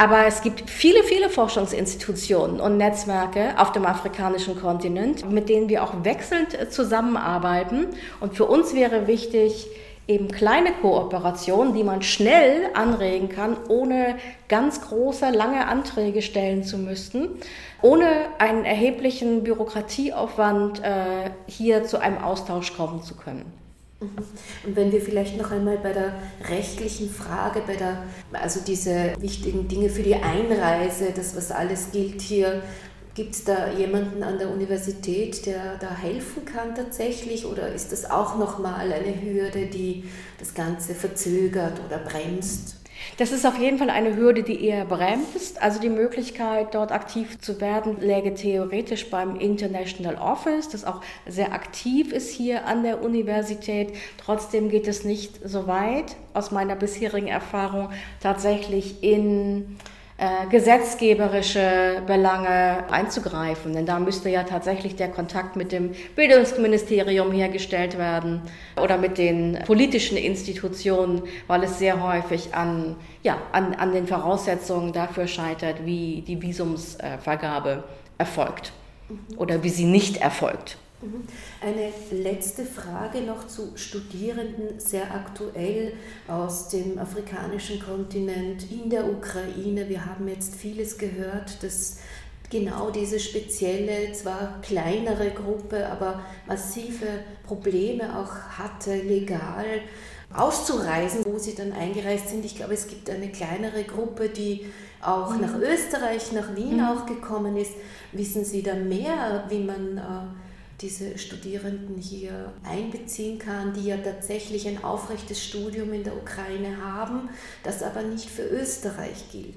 Aber es gibt viele, viele Forschungsinstitutionen und Netzwerke auf dem afrikanischen Kontinent, mit denen wir auch wechselnd äh, zusammenarbeiten. Und für uns wäre wichtig, eben kleine Kooperationen, die man schnell anregen kann, ohne ganz große, lange Anträge stellen zu müssen, ohne einen erheblichen Bürokratieaufwand äh, hier zu einem Austausch kommen zu können. Und wenn wir vielleicht noch einmal bei der rechtlichen Frage, bei der, also diese wichtigen Dinge für die Einreise, das was alles gilt hier, gibt es da jemanden an der Universität, der da helfen kann tatsächlich oder ist das auch nochmal eine Hürde, die das Ganze verzögert oder bremst? Das ist auf jeden Fall eine Hürde, die eher bremst. Also die Möglichkeit, dort aktiv zu werden, läge theoretisch beim International Office, das auch sehr aktiv ist hier an der Universität. Trotzdem geht es nicht so weit, aus meiner bisherigen Erfahrung, tatsächlich in äh, gesetzgeberische Belange einzugreifen. Denn da müsste ja tatsächlich der Kontakt mit dem Bildungsministerium hergestellt werden oder mit den politischen Institutionen, weil es sehr häufig an, ja, an, an den Voraussetzungen dafür scheitert, wie die Visumsvergabe erfolgt oder wie sie nicht erfolgt. Mhm. Eine letzte Frage noch zu Studierenden, sehr aktuell aus dem afrikanischen Kontinent in der Ukraine. Wir haben jetzt vieles gehört, dass genau diese spezielle, zwar kleinere Gruppe, aber massive Probleme auch hatte, legal auszureisen, wo sie dann eingereist sind. Ich glaube, es gibt eine kleinere Gruppe, die auch nach mhm. Österreich, nach Wien mhm. auch gekommen ist. Wissen Sie da mehr, wie man... Diese Studierenden hier einbeziehen kann, die ja tatsächlich ein aufrechtes Studium in der Ukraine haben, das aber nicht für Österreich gilt.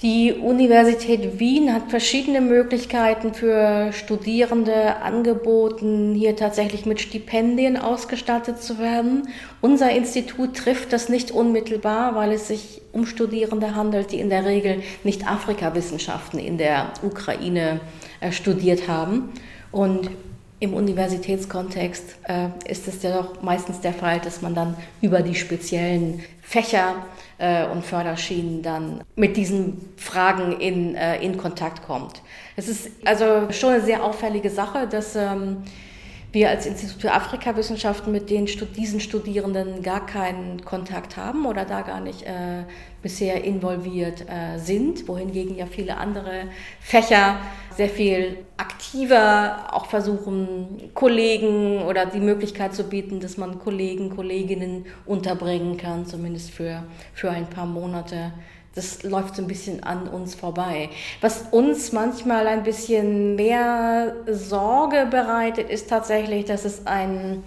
Die Universität Wien hat verschiedene Möglichkeiten für Studierende angeboten, hier tatsächlich mit Stipendien ausgestattet zu werden. Unser Institut trifft das nicht unmittelbar, weil es sich um Studierende handelt, die in der Regel nicht Afrikawissenschaften in der Ukraine äh, studiert haben. Und im Universitätskontext äh, ist es ja doch meistens der Fall, dass man dann über die speziellen Fächer äh, und Förderschienen dann mit diesen Fragen in, äh, in Kontakt kommt. Es ist also schon eine sehr auffällige Sache, dass ähm, wir als Institut für Afrikawissenschaften mit den, diesen Studierenden gar keinen Kontakt haben oder da gar nicht äh, bisher involviert äh, sind, wohingegen ja viele andere Fächer sehr viel aktiver auch versuchen, Kollegen oder die Möglichkeit zu bieten, dass man Kollegen, Kolleginnen unterbringen kann, zumindest für, für ein paar Monate das läuft so ein bisschen an uns vorbei. Was uns manchmal ein bisschen mehr Sorge bereitet, ist tatsächlich, dass es einen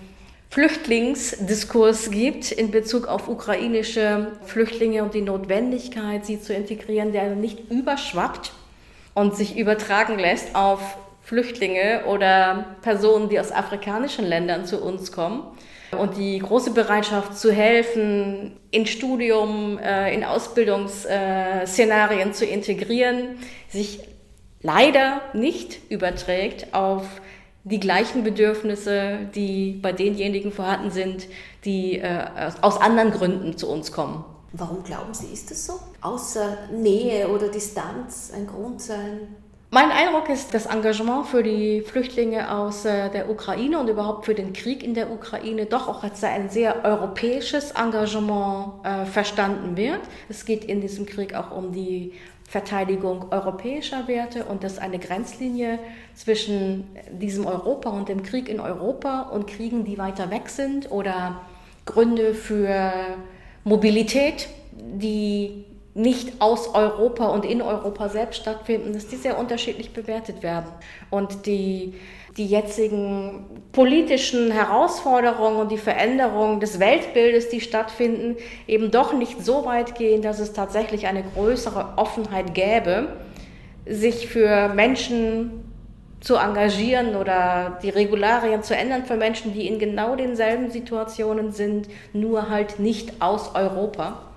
Flüchtlingsdiskurs gibt in Bezug auf ukrainische Flüchtlinge und die Notwendigkeit, sie zu integrieren, der nicht überschwappt und sich übertragen lässt auf Flüchtlinge oder Personen, die aus afrikanischen Ländern zu uns kommen. Und die große Bereitschaft zu helfen, in Studium, äh, in Ausbildungsszenarien zu integrieren, sich leider nicht überträgt auf die gleichen Bedürfnisse, die bei denjenigen vorhanden sind, die äh, aus anderen Gründen zu uns kommen. Warum glauben Sie, ist das so? Außer Nähe oder Distanz ein Grund sein? Mein Eindruck ist, das Engagement für die Flüchtlinge aus äh, der Ukraine und überhaupt für den Krieg in der Ukraine doch auch als ein sehr europäisches Engagement äh, verstanden wird. Es geht in diesem Krieg auch um die Verteidigung europäischer Werte und dass eine Grenzlinie zwischen diesem Europa und dem Krieg in Europa und Kriegen, die weiter weg sind oder Gründe für Mobilität, die nicht aus Europa und in Europa selbst stattfinden, dass die sehr unterschiedlich bewertet werden. Und die, die jetzigen politischen Herausforderungen und die Veränderungen des Weltbildes, die stattfinden, eben doch nicht so weit gehen, dass es tatsächlich eine größere Offenheit gäbe, sich für Menschen zu engagieren oder die Regularien zu ändern für Menschen, die in genau denselben Situationen sind, nur halt nicht aus Europa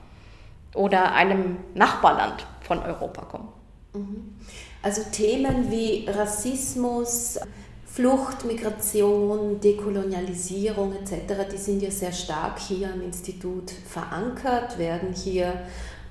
oder einem Nachbarland von Europa kommen. Mhm. Also Themen wie Rassismus, Flucht, Migration, Dekolonialisierung etc., die sind ja sehr stark hier am Institut verankert, werden hier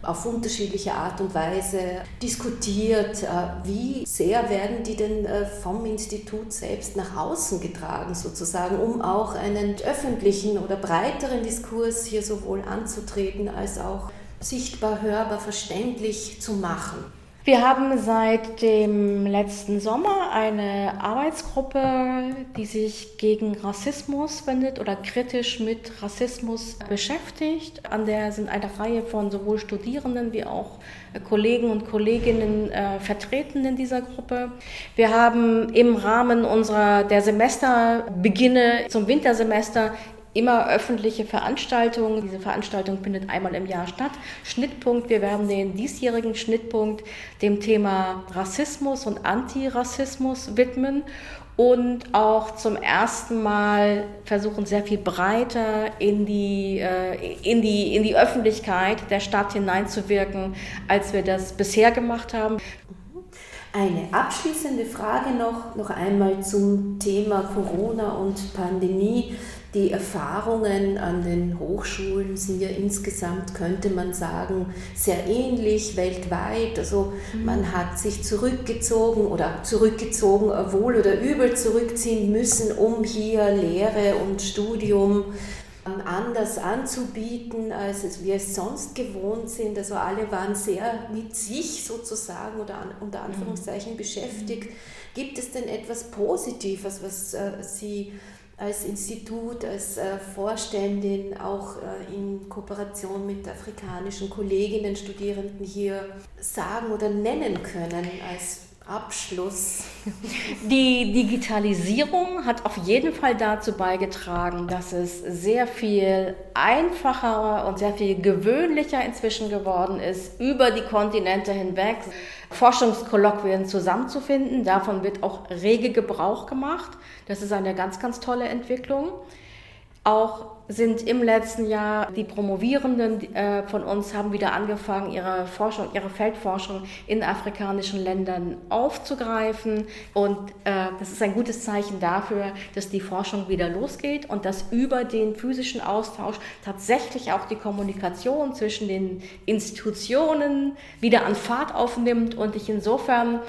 auf unterschiedliche Art und Weise diskutiert. Äh, wie sehr werden die denn äh, vom Institut selbst nach außen getragen, sozusagen, um auch einen öffentlichen oder breiteren Diskurs hier sowohl anzutreten als auch sichtbar, hörbar, verständlich zu machen. Wir haben seit dem letzten Sommer eine Arbeitsgruppe, die sich gegen Rassismus wendet oder kritisch mit Rassismus beschäftigt. An der sind eine Reihe von sowohl Studierenden wie auch Kollegen und Kolleginnen äh, vertreten in dieser Gruppe. Wir haben im Rahmen unserer der Semesterbeginne zum Wintersemester immer öffentliche Veranstaltungen. Diese Veranstaltung findet einmal im Jahr statt. Schnittpunkt, wir werden den diesjährigen Schnittpunkt dem Thema Rassismus und Antirassismus widmen und auch zum ersten Mal versuchen, sehr viel breiter in die, äh, in die, in die Öffentlichkeit der Stadt hineinzuwirken, als wir das bisher gemacht haben. Eine abschließende Frage noch, noch einmal zum Thema Corona und Pandemie. Die Erfahrungen an den Hochschulen sind ja insgesamt, könnte man sagen, sehr ähnlich weltweit. Also mhm. man hat sich zurückgezogen oder zurückgezogen, wohl oder übel zurückziehen müssen, um hier Lehre und Studium anders anzubieten, als wir es sonst gewohnt sind. Also alle waren sehr mit sich sozusagen oder unter mhm. Anführungszeichen beschäftigt. Gibt es denn etwas Positives, was äh, Sie als Institut, als äh, Vorständin auch äh, in Kooperation mit afrikanischen Kolleginnen, Studierenden hier sagen oder nennen können als Abschluss. Die Digitalisierung hat auf jeden Fall dazu beigetragen, dass es sehr viel einfacher und sehr viel gewöhnlicher inzwischen geworden ist, über die Kontinente hinweg Forschungskolloquien zusammenzufinden. Davon wird auch rege Gebrauch gemacht. Das ist eine ganz, ganz tolle Entwicklung. Auch sind im letzten Jahr die Promovierenden äh, von uns haben wieder angefangen, ihre Forschung, ihre Feldforschung in afrikanischen Ländern aufzugreifen. Und äh, das ist ein gutes Zeichen dafür, dass die Forschung wieder losgeht und dass über den physischen Austausch tatsächlich auch die Kommunikation zwischen den Institutionen wieder an Fahrt aufnimmt und ich insofern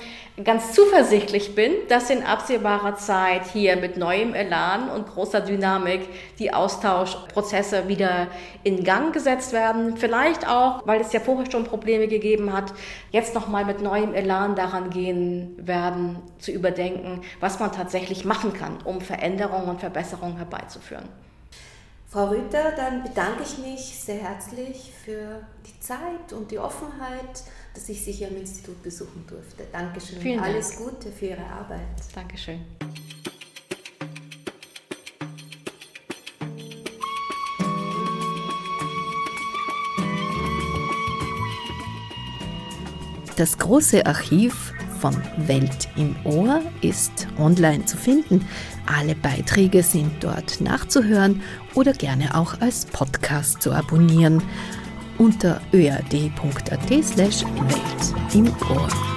ganz zuversichtlich bin, dass in absehbarer Zeit hier mit neuem Elan und großer Dynamik die Austauschprozesse wieder in Gang gesetzt werden. Vielleicht auch, weil es ja vorher schon Probleme gegeben hat, jetzt nochmal mit neuem Elan daran gehen werden, zu überdenken, was man tatsächlich machen kann, um Veränderungen und Verbesserungen herbeizuführen. Frau Rüther, dann bedanke ich mich sehr herzlich für die Zeit und die Offenheit, dass ich Sie hier im Institut besuchen durfte. Dankeschön. Vielen Dank. Alles Gute für Ihre Arbeit. Dankeschön. Das große Archiv von Welt im Ohr ist online zu finden. Alle Beiträge sind dort nachzuhören oder gerne auch als Podcast zu abonnieren unter öad.at slash Welt im Ohr.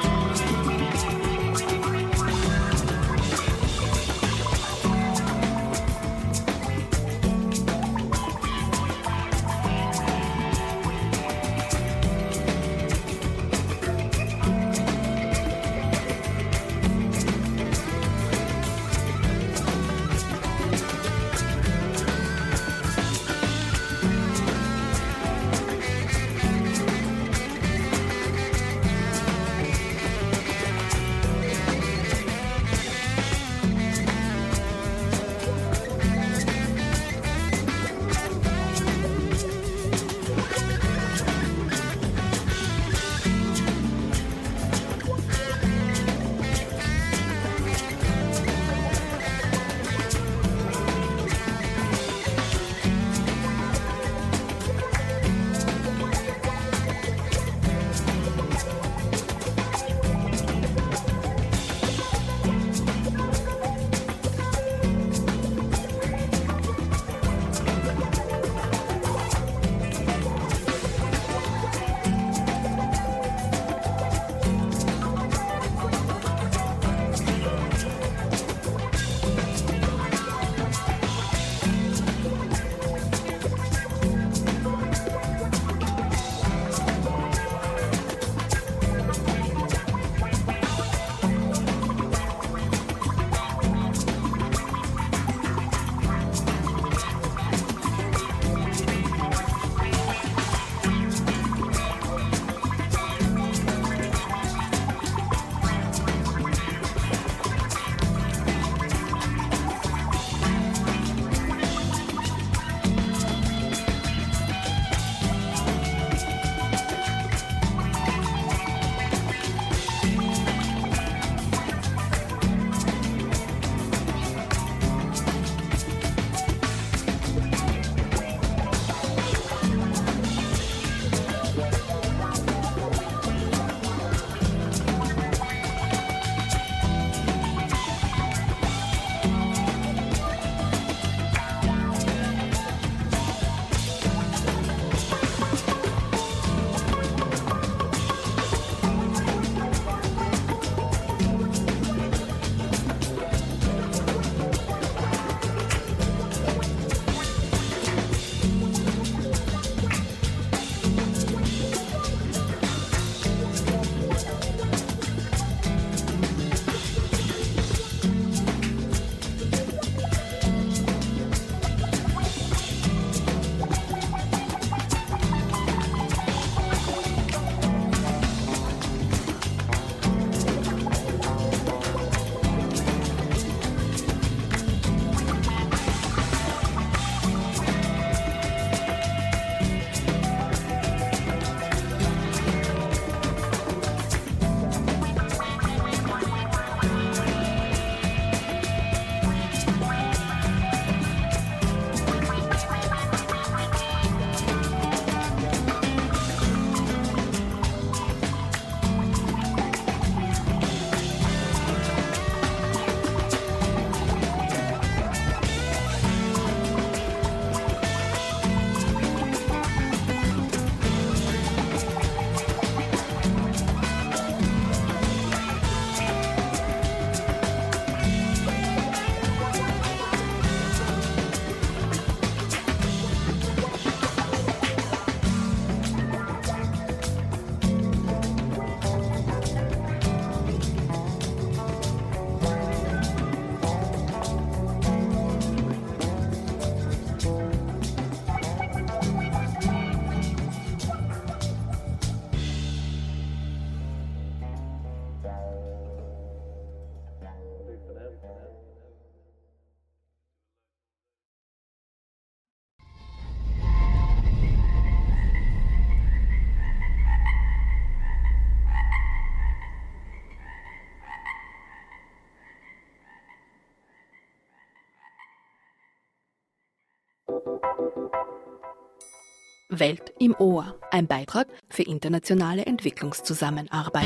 Welt im Ohr, ein Beitrag für internationale Entwicklungszusammenarbeit.